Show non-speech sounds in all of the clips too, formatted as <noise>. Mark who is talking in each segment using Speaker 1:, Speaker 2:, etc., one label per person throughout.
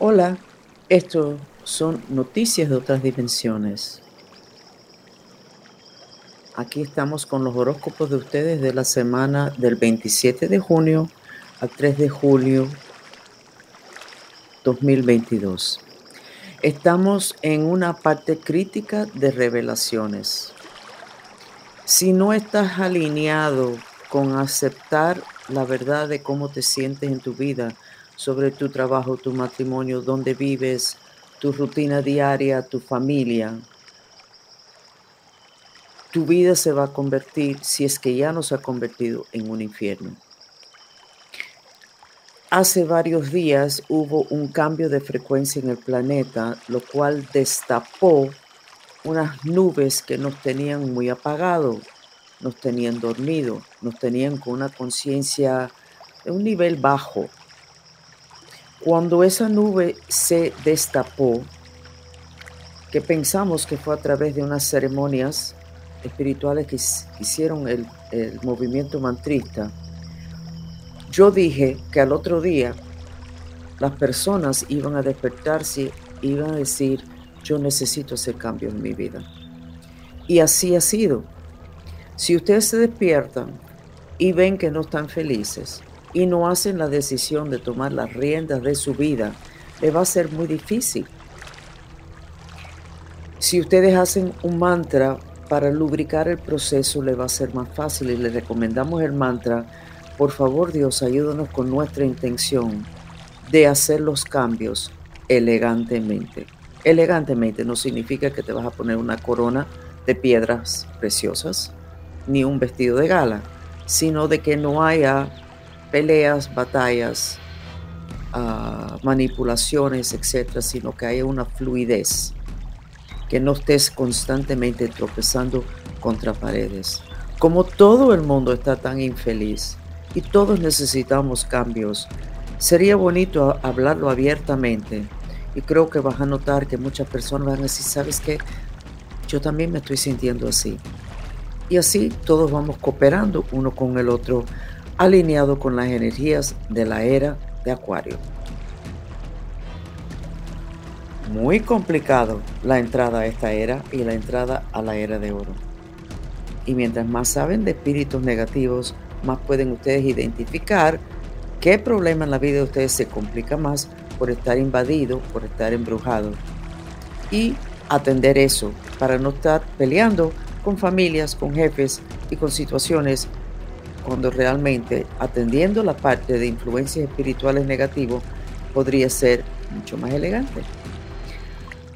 Speaker 1: Hola, esto son noticias de otras dimensiones. Aquí estamos con los horóscopos de ustedes de la semana del 27 de junio al 3 de julio 2022. Estamos en una parte crítica de revelaciones. Si no estás alineado con aceptar la verdad de cómo te sientes en tu vida, sobre tu trabajo, tu matrimonio, dónde vives, tu rutina diaria, tu familia. Tu vida se va a convertir, si es que ya no se ha convertido, en un infierno. Hace varios días hubo un cambio de frecuencia en el planeta, lo cual destapó unas nubes que nos tenían muy apagados, nos tenían dormidos, nos tenían con una conciencia de un nivel bajo. Cuando esa nube se destapó, que pensamos que fue a través de unas ceremonias espirituales que hicieron el, movimiento mantrista, yo dije que al otro día las personas iban a despertarse, iban a decir, yo necesito hacer cambios en mi vida. Y así ha sido. Si ustedes se despiertan y ven que no están felices, y no hacen la decisión de tomar las riendas de su vida, le va a ser muy difícil. Si ustedes hacen un mantra para lubricar el proceso, le va a ser más fácil y le recomendamos el mantra, por favor Dios, ayúdanos con nuestra intención de hacer los cambios elegantemente. Elegantemente no significa que te vas a poner una corona de piedras preciosas ni un vestido de gala, sino de que no haya peleas, batallas, ah, manipulaciones, etcétera, sino que haya una fluidez, que no estés constantemente tropezando contra paredes. Como todo el mundo está tan infeliz y todos necesitamos cambios, sería bonito hablarlo abiertamente y creo que vas a notar que muchas personas van a decir, ¿sabes qué? Yo también me estoy sintiendo así. Y así todos vamos cooperando uno con el otro alineado con las energías de la era de Acuario. Muy complicado la entrada a esta era y la entrada a la era de oro. Y mientras más saben de espíritus negativos, más pueden ustedes identificar qué problema en la vida de ustedes se complica más por estar invadido, por estar embrujado. Y atender eso para no estar peleando con familias, con jefes y con situaciones cuando realmente atendiendo la parte de influencias espirituales negativos podría ser mucho más elegante.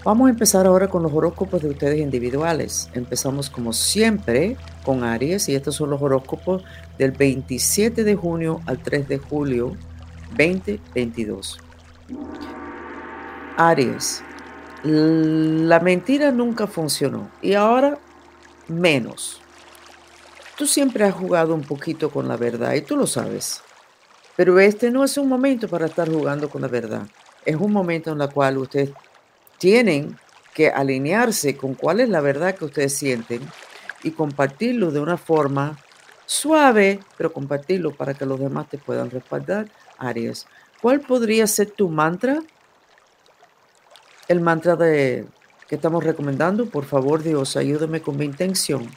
Speaker 1: Vamos a empezar ahora con los horóscopos de ustedes individuales. Empezamos como siempre con Aries y estos son los horóscopos del 27 de junio al 3 de julio 2022. Aries, la mentira nunca funcionó y ahora menos. Tú siempre has jugado un poquito con la verdad y tú lo sabes. Pero este no es un momento para estar jugando con la verdad. Es un momento en el cual ustedes tienen que alinearse con cuál es la verdad que ustedes sienten y compartirlo de una forma suave, pero compartirlo para que los demás te puedan respaldar. Aries, ¿cuál podría ser tu mantra? El mantra de que estamos recomendando, por favor Dios, ayúdame con mi intención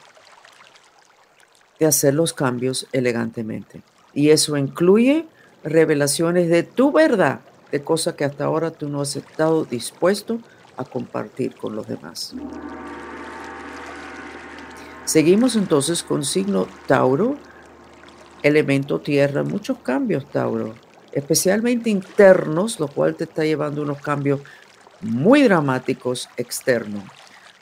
Speaker 1: de hacer los cambios elegantemente. Y eso incluye revelaciones de tu verdad, de cosas que hasta ahora tú no has estado dispuesto a compartir con los demás. Seguimos entonces con signo Tauro, elemento tierra, muchos cambios Tauro, especialmente internos, lo cual te está llevando unos cambios muy dramáticos externos.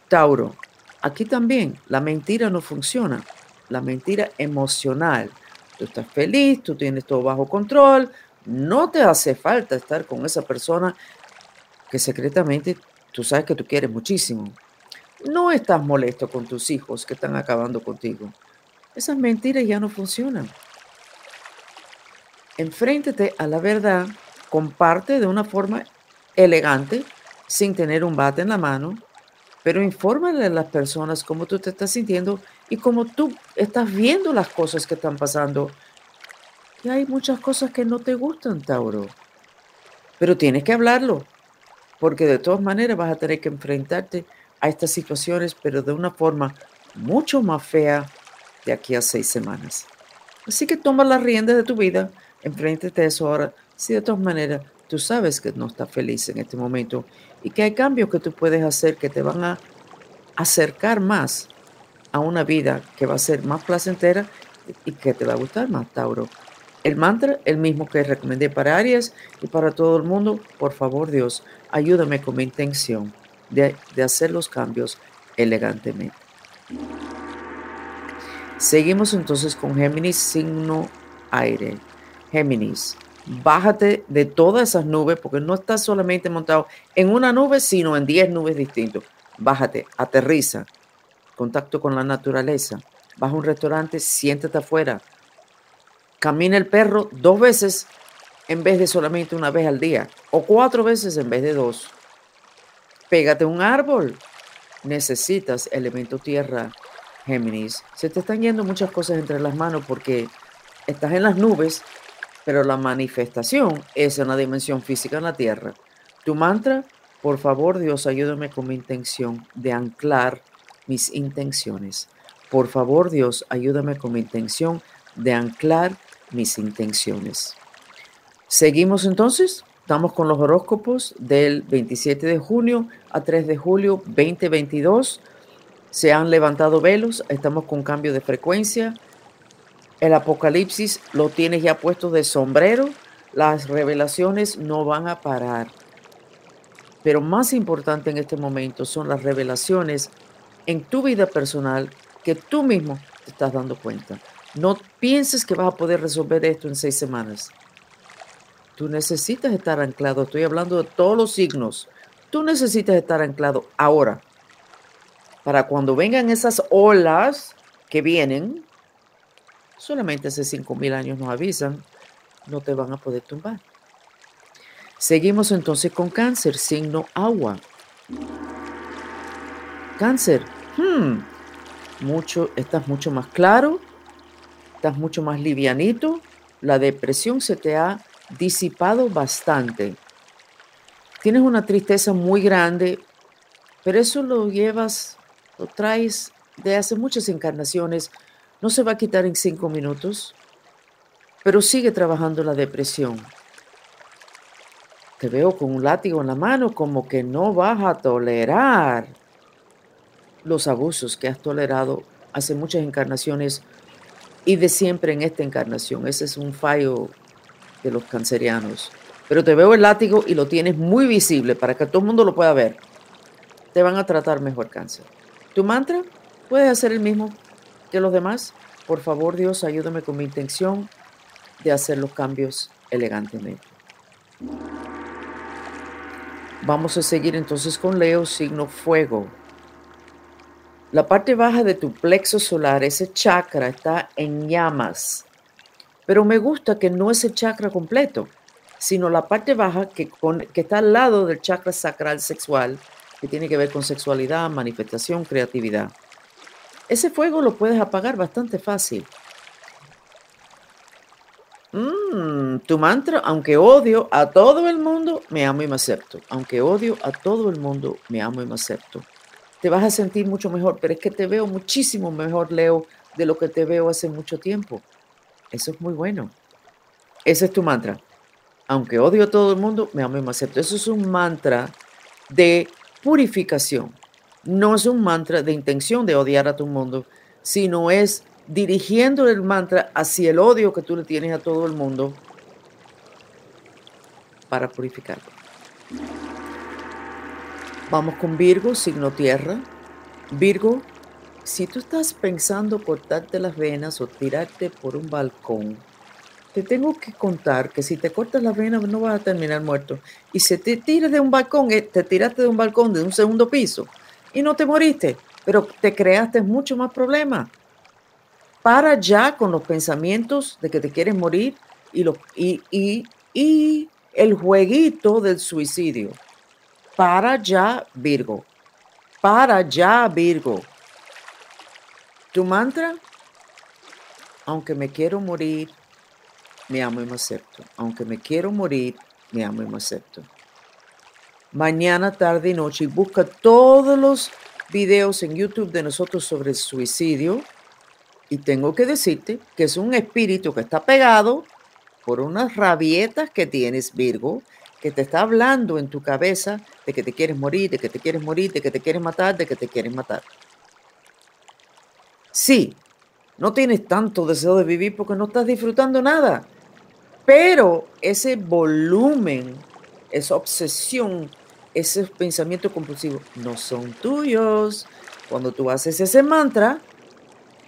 Speaker 1: Tauro, aquí también la mentira no funciona la mentira emocional. Tú estás feliz, tú tienes todo bajo control, no te hace falta estar con esa persona que secretamente tú sabes que tú quieres muchísimo. No estás molesto con tus hijos que están acabando contigo. Esas mentiras ya no funcionan. Enfréntete a la verdad, comparte de una forma elegante, sin tener un bate en la mano, pero infórmale a las personas cómo tú te estás sintiendo y cómo tú estás viendo las cosas que están pasando. Y hay muchas cosas que no te gustan, Tauro. Pero tienes que hablarlo, porque de todas maneras vas a tener que enfrentarte a estas situaciones, pero de una forma mucho más fea de aquí a seis semanas. Así que toma las riendas de tu vida, enfréntate a eso ahora. Si de todas maneras tú sabes que no estás feliz en este momento y que hay cambios que tú puedes hacer que te van a acercar más a una vida que va a ser más placentera y que te va a gustar más, Tauro. El mantra, el mismo que recomendé para Aries y para todo el mundo, por favor Dios, ayúdame con mi intención de, de hacer los cambios elegantemente. Seguimos entonces con Géminis, signo aire. Géminis, bájate de todas esas nubes porque no estás solamente montado en una nube, sino en 10 nubes distintas. Bájate, aterriza, contacto con la naturaleza. Vas a un restaurante, siéntate afuera. Camina el perro dos veces en vez de solamente una vez al día o cuatro veces en vez de dos. Pégate un árbol. Necesitas elemento tierra, Géminis. Se te están yendo muchas cosas entre las manos porque estás en las nubes, pero la manifestación es en la dimensión física en la tierra. Tu mantra, por favor, Dios, ayúdame con mi intención de anclar mis intenciones. Por favor, Dios, ayúdame con mi intención de anclar mis intenciones. Seguimos entonces. Estamos con los horóscopos del 27 de junio a 3 de julio 2022. Se han levantado velos, estamos con cambio de frecuencia. El apocalipsis lo tienes ya puesto de sombrero. Las revelaciones no van a parar. Pero más importante en este momento son las revelaciones en tu vida personal que tú mismo te estás dando cuenta. No pienses que vas a poder resolver esto en seis semanas. Tú necesitas estar anclado. Estoy hablando de todos los signos. Tú necesitas estar anclado ahora. Para cuando vengan esas olas que vienen, solamente hace cinco mil años nos avisan, no te van a poder tumbar. Seguimos entonces con cáncer, signo agua. Cáncer, hmm, mucho, estás mucho más claro, estás mucho más livianito, la depresión se te ha disipado bastante. Tienes una tristeza muy grande, pero eso lo llevas, lo traes de hace muchas encarnaciones. No se va a quitar en cinco minutos, pero sigue trabajando la depresión. Te veo con un látigo en la mano como que no vas a tolerar los abusos que has tolerado hace muchas encarnaciones y de siempre en esta encarnación. Ese es un fallo de los cancerianos. Pero te veo el látigo y lo tienes muy visible para que todo el mundo lo pueda ver. Te van a tratar mejor cáncer. Tu mantra puedes hacer el mismo que los demás. Por favor, Dios, ayúdame con mi intención de hacer los cambios elegantemente. Vamos a seguir entonces con Leo, signo fuego. La parte baja de tu plexo solar, ese chakra, está en llamas. Pero me gusta que no es el chakra completo, sino la parte baja que, está al lado del chakra sacral sexual, que tiene que ver con sexualidad, manifestación, creatividad. Ese fuego lo puedes apagar bastante fácil. Mm, tu mantra, aunque odio a todo el mundo, me amo y me acepto. Aunque odio a todo el mundo, me amo y me acepto te vas a sentir mucho mejor, pero es que te veo muchísimo mejor, Leo, de lo que te veo hace mucho tiempo. Eso es muy bueno. Ese es tu mantra. Aunque odio a todo el mundo, me amo y me acepto. Eso es un mantra de purificación. No es un mantra de intención de odiar a tu mundo, sino es dirigiendo el mantra hacia el odio que tú le tienes a todo el mundo para purificarlo. Vamos con Virgo, signo tierra. Virgo, si tú estás pensando cortarte las venas o tirarte por un balcón, te tengo que contar que si te cortas las venas no vas a terminar muerto. Y si te tiras de un balcón, eh, te tiraste de un balcón de un segundo piso y no te moriste, pero te creaste mucho más problemas. Para ya con los pensamientos de que te quieres morir y, lo, y, y, y el jueguito del suicidio. Para ya, Virgo. Para ya, Virgo. Tu mantra, aunque me quiero morir, me amo y me acepto. Aunque me quiero morir, me amo y me acepto. mañana, tarde y noche busca todos los videos en YouTube de nosotros sobre el suicidio. Y tengo que decirte que es un espíritu que está pegado por unas rabietas que tienes, Virgo, que te está hablando en tu cabeza de que te quieres morir, de que te quieres morir, de que te quieres matar, de que te quieres matar. Sí, no tienes tanto deseo de vivir porque no estás disfrutando nada, pero ese volumen, esa obsesión, ese pensamiento compulsivo no son tuyos. Cuando tú haces ese mantra,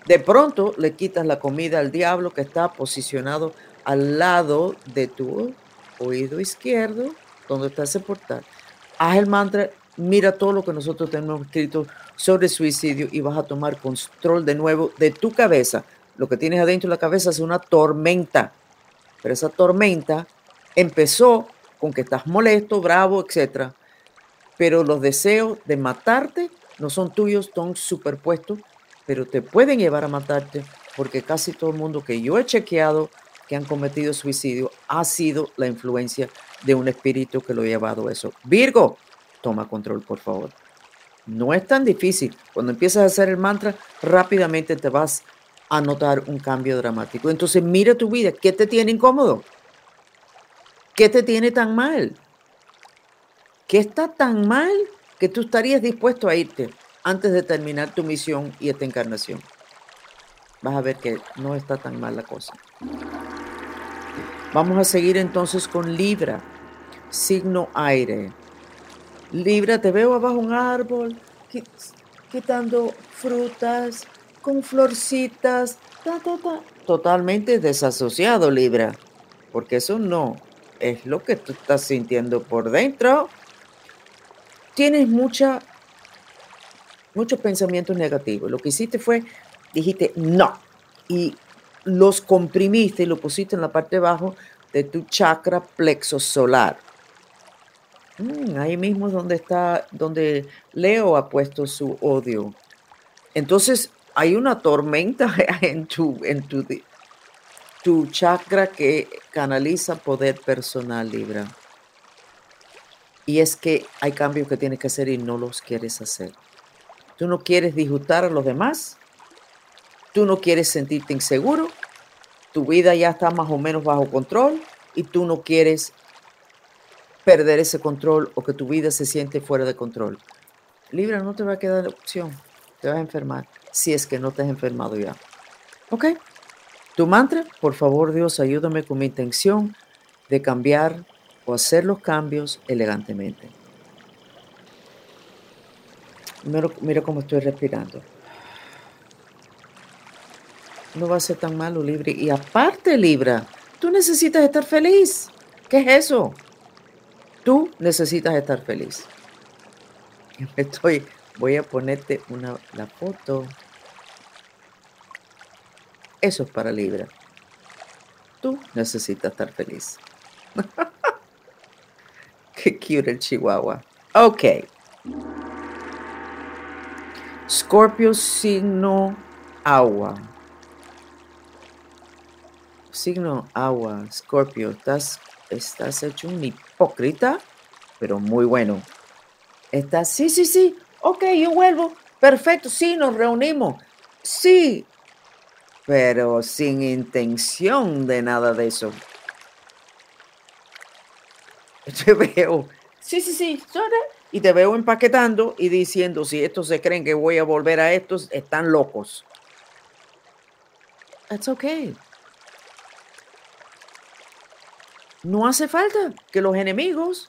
Speaker 1: de pronto le quitas la comida al diablo que está posicionado al lado de tu oído izquierdo, donde está ese portal. Haz el mantra, mira todo lo que nosotros tenemos escrito sobre suicidio y vas a tomar control de nuevo de tu cabeza. Lo que tienes adentro de la cabeza es una tormenta, pero esa tormenta empezó con que estás molesto, bravo, etc. Pero los deseos de matarte no son tuyos, son superpuestos, pero te pueden llevar a matarte porque casi todo el mundo que yo he chequeado que han cometido suicidio ha sido la influencia de un espíritu que lo ha llevado a eso. Virgo, toma control, por favor. No es tan difícil. Cuando empiezas a hacer el mantra, rápidamente te vas a notar un cambio dramático. Entonces, mira tu vida. ¿Qué te tiene incómodo? ¿Qué te tiene tan mal? ¿Qué está tan mal que tú estarías dispuesto a irte antes de terminar tu misión y esta encarnación? Vas a ver que no está tan mal la cosa. Vamos a seguir entonces con Libra, signo aire. Libra, te veo abajo un árbol, quitando frutas, con florcitas, totalmente desasociado, Libra, porque eso no es lo que tú estás sintiendo por dentro. Tienes mucha, muchos pensamientos negativos. Lo que hiciste fue, dijiste no, y los comprimiste y lo pusiste en la parte de abajo de tu chakra plexo solar. Mm, ahí mismo es donde está, donde Leo ha puesto su odio. Entonces, hay una tormenta <laughs> en tu, en tu, tu chakra que canaliza poder personal, Libra. Y es que hay cambios que tienes que hacer y no los quieres hacer. Tú no quieres disgustar a los demás. Tú no quieres sentirte inseguro. Tu vida ya está más o menos bajo control y tú no quieres perder ese control o que tu vida se siente fuera de control. Libra, no te va a quedar opción. Te vas a enfermar si es que no te has enfermado ya. ¿Ok? Tu mantra, por favor Dios, ayúdame con mi intención de cambiar o hacer los cambios elegantemente. Mira, mira cómo estoy respirando. No va a ser tan malo, Libra. Y aparte, Libra, tú necesitas estar feliz. ¿Qué es eso? Tú necesitas estar feliz. <laughs> Estoy, voy a ponerte una, la foto. Eso es para Libra. Tú necesitas estar feliz. <laughs> Qué cute el chihuahua. Ok. Scorpio signo agua. Signo agua. Scorpio, estás estás hecho un hipócrita, pero muy bueno. Estás, sí, sí, sí, ok, yo vuelvo, perfecto, sí, nos reunimos, sí, pero sin intención de nada de eso. <laughs> Te veo, sí, sí, sí, y te veo empaquetando y diciendo, si estos se creen que voy a volver a estos, están locos. That's okay. No hace falta que los enemigos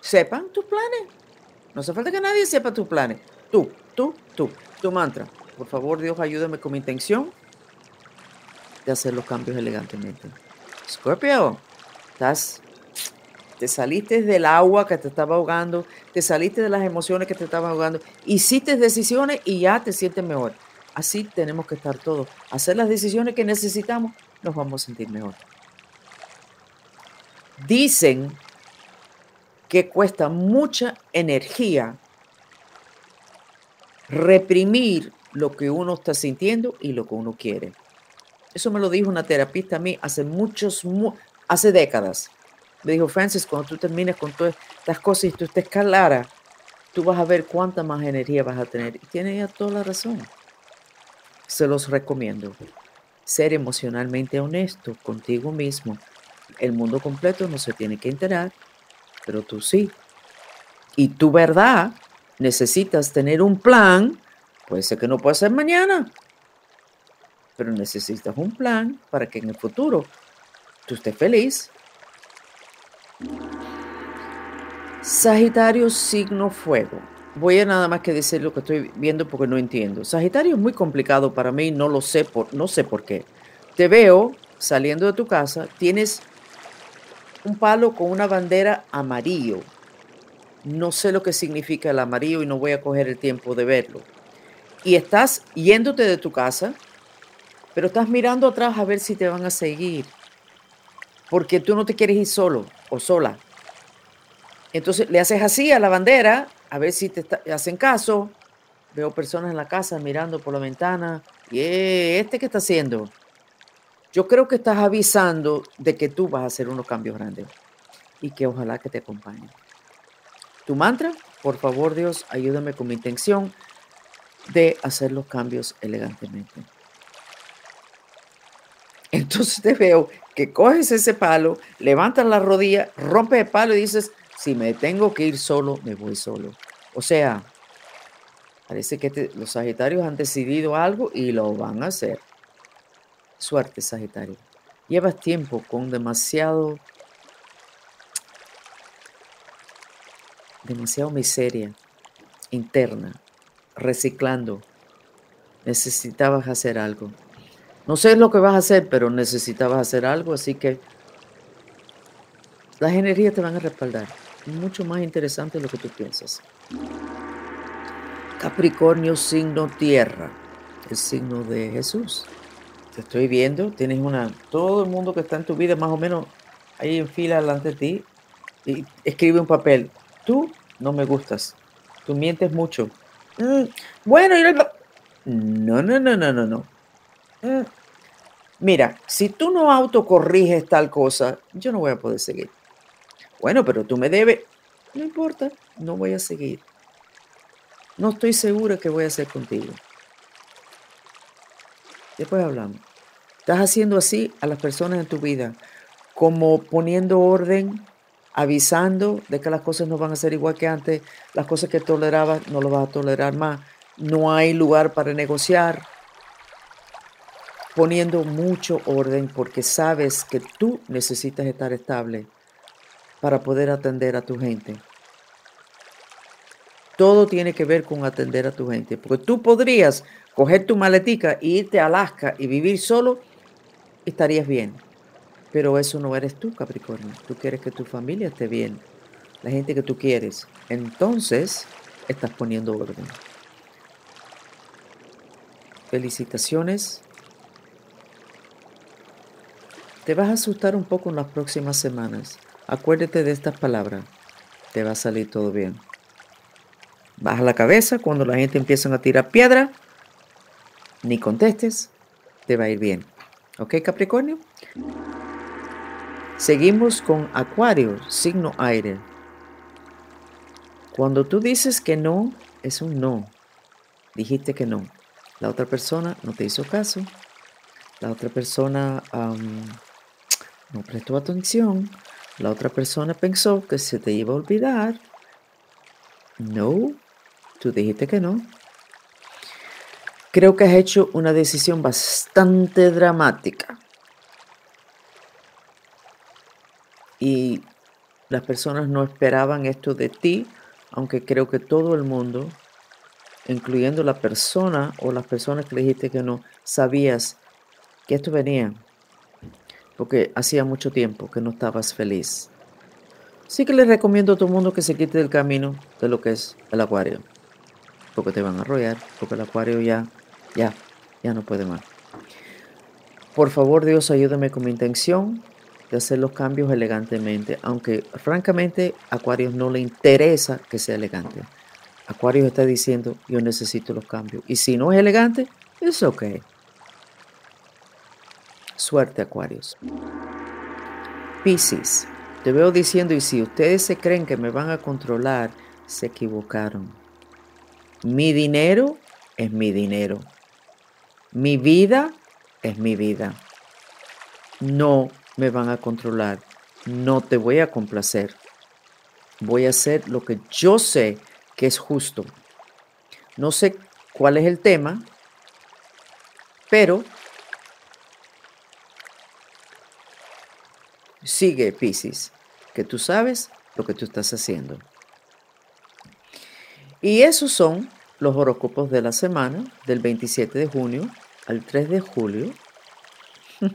Speaker 1: sepan tus planes. No hace falta que nadie sepa tus planes. Tú, tú, tú, tu mantra. Por favor, Dios, ayúdame con mi intención de hacer los cambios elegantemente. Scorpio, estás, te saliste del agua que te estaba ahogando, te saliste de las emociones que te estaban ahogando, hiciste decisiones y ya te sientes mejor. Así tenemos que estar todos. Hacer las decisiones que necesitamos, nos vamos a sentir mejor. Dicen que cuesta mucha energía reprimir lo que uno está sintiendo y lo que uno quiere. Eso me lo dijo una terapista a mí hace muchos, hace décadas. Me dijo Francis, cuando tú termines con todas estas cosas y tú estés clara, tú vas a ver cuánta más energía vas a tener. Y tiene ya toda la razón. Se los recomiendo. Ser emocionalmente honesto contigo mismo. El mundo completo no se tiene que enterar, pero tú sí. Y tu verdad necesitas tener un plan. Puede ser que no pueda ser mañana, pero necesitas un plan para que en el futuro tú estés feliz. Sagitario signo fuego. Voy a nada más que decir lo que estoy viendo porque no entiendo. Sagitario es muy complicado para mí, no lo sé por, no sé por qué. Te veo saliendo de tu casa, tienes un palo con una bandera amarillo. No sé lo que significa el amarillo y no voy a coger el tiempo de verlo. Y estás yéndote de tu casa, pero estás mirando atrás a ver si te van a seguir. Porque tú no te quieres ir solo o sola. Entonces le haces así a la bandera, a ver si te hacen caso. Veo personas en la casa mirando por la ventana. Y este qué está haciendo. Yo creo que estás avisando de que tú vas a hacer unos cambios grandes y que ojalá que te acompañen. Tu mantra, por favor Dios, ayúdame con mi intención de hacer los cambios elegantemente. Entonces te veo que coges ese palo, levantas la rodilla, rompes el palo y dices, si me tengo que ir solo, me voy solo. O sea, parece que los Sagitarios han decidido algo y lo van a hacer. Suerte, Sagitario. Llevas tiempo con demasiado, demasiado miseria interna, reciclando. Necesitabas hacer algo. No sé lo que vas a hacer, pero necesitabas hacer algo, así que las energías te van a respaldar. Mucho más interesante de lo que tú piensas. Capricornio, signo tierra, el signo de Jesús te estoy viendo, tienes una, todo el mundo que está en tu vida más o menos ahí en fila delante de ti y escribe un papel. Tú no me gustas, tú mientes mucho. Mm, bueno, no, no, no, no, no, no. Mm, mira, si tú no autocorriges tal cosa, yo no voy a poder seguir. Bueno, pero tú me debes. No importa, no voy a seguir. No estoy segura que voy a hacer contigo. Después hablamos. Estás haciendo así a las personas en tu vida, como poniendo orden, avisando de que las cosas no van a ser igual que antes, las cosas que tolerabas no lo vas a tolerar más, no hay lugar para negociar, poniendo mucho orden porque sabes que tú necesitas estar estable para poder atender a tu gente. Todo tiene que ver con atender a tu gente, porque tú podrías coger tu maletica e irte a Alaska y vivir solo, estarías bien. Pero eso no eres tú, Capricornio. Tú quieres que tu familia esté bien, la gente que tú quieres. Entonces, estás poniendo orden. Felicitaciones. Te vas a asustar un poco en las próximas semanas. Acuérdate de estas palabras. Te va a salir todo bien. Baja la cabeza cuando la gente empieza a tirar piedra ni contestes, te va a ir bien. ¿Ok, Capricornio? Seguimos con Acuario, signo aire. Cuando tú dices que no, es un no. Dijiste que no. La otra persona no te hizo caso. La otra persona no prestó atención. La otra persona pensó que se te iba a olvidar. No, tú dijiste que no. Creo que has hecho una decisión bastante dramática. Y las personas no esperaban esto de ti, aunque creo que todo el mundo, incluyendo la persona o las personas que le dijiste que no, sabías que esto venía, porque hacía mucho tiempo que no estabas feliz. Sí que les recomiendo a todo el mundo que se quite del camino de lo que es el acuario, porque te van a arrollar, porque el acuario ya ya, ya no puede más. Por favor, Dios, ayúdame con mi intención de hacer los cambios elegantemente, aunque francamente a Acuarios no le interesa que sea elegante. Acuarios está diciendo, yo necesito los cambios. Y si no es elegante, es ok. Suerte, Acuarios. Piscis, Te veo diciendo, y si ustedes se creen que me van a controlar, se equivocaron. Mi dinero es mi dinero. Mi vida es mi vida. No me van a controlar. No te voy a complacer. Voy a hacer lo que yo sé que es justo. No sé cuál es el tema, pero sigue, Piscis, que tú sabes lo que tú estás haciendo. Y esos son los horóscopos de la semana, del 27 de junio al 3 de julio <laughs>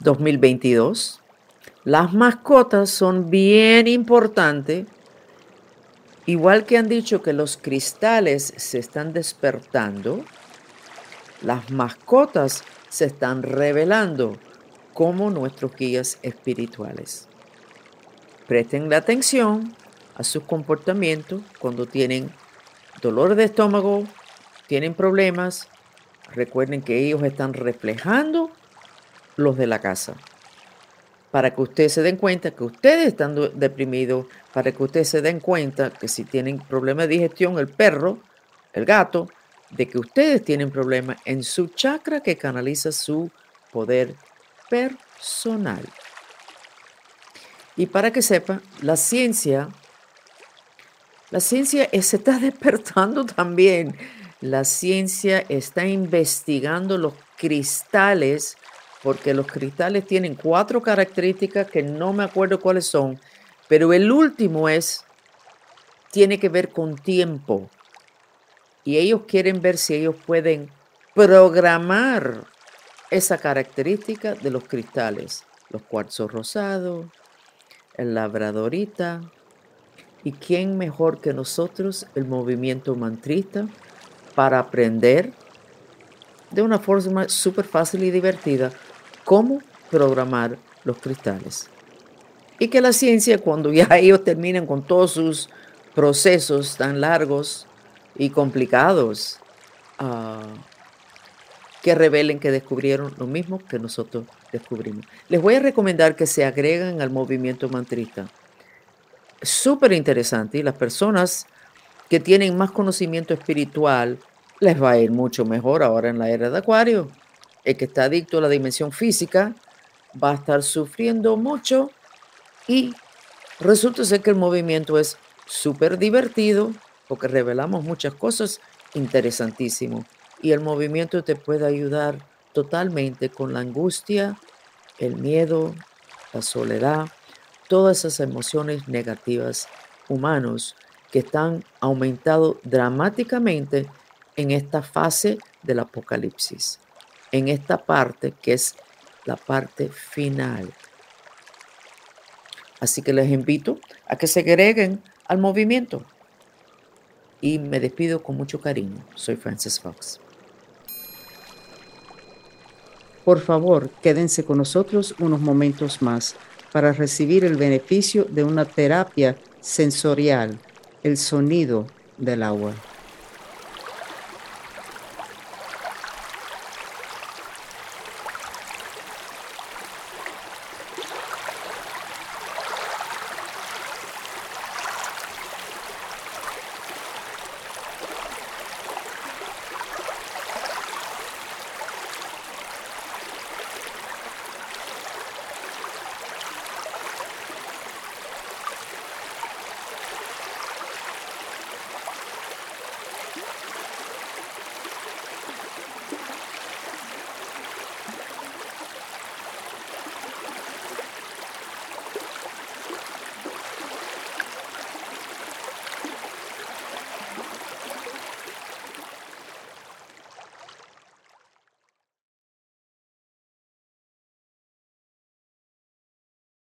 Speaker 1: 2022. Las mascotas son bien importantes. Igual que han dicho que los cristales se están despertando, las mascotas se están revelando como nuestros guías espirituales. Presten la atención a sus comportamientos cuando tienen dolor de estómago, tienen problemas. Recuerden que ellos están reflejando los de la casa. Para que ustedes se den cuenta que ustedes están deprimidos, para que ustedes se den cuenta que si tienen problemas de digestión, el perro, el gato, de que ustedes tienen problemas en su chakra que canaliza su poder personal. Y para que sepa, la ciencia, la ciencia se está <laughs> despertando también. La ciencia está investigando los cristales, porque los cristales tienen cuatro características que no me acuerdo cuáles son, pero el último es, tiene que ver con tiempo. Y ellos quieren ver si ellos pueden programar esa característica de los cristales, los cuarzos rosados, el labradorita, y quién mejor que nosotros, el movimiento mantrista, para aprender de una forma súper fácil y divertida cómo programar los cristales. Y que la ciencia, cuando ya <laughs> ellos terminen con todos sus procesos tan largos y complicados, uh, que revelen que descubrieron lo mismo que nosotros descubrimos. Les voy a recomendar que se agreguen al movimiento mantrista. Súper interesante y las personas que tienen más conocimiento espiritual les va a ir mucho mejor ahora en la era de Acuario. El que está adicto a la dimensión física va a estar sufriendo mucho y resulta ser que el movimiento es súper divertido porque revelamos muchas cosas interesantísimas y el movimiento te puede ayudar totalmente con la angustia, el miedo, la soledad, todas esas emociones negativas humanos que están aumentado dramáticamente en esta fase del apocalipsis, en esta parte que es la parte final. Así que les invito a que se agreguen al movimiento. Y me despido con mucho cariño. Soy Francis Fox. Por favor, quédense con nosotros unos momentos más para recibir el beneficio de una terapia sensorial, el sonido del agua.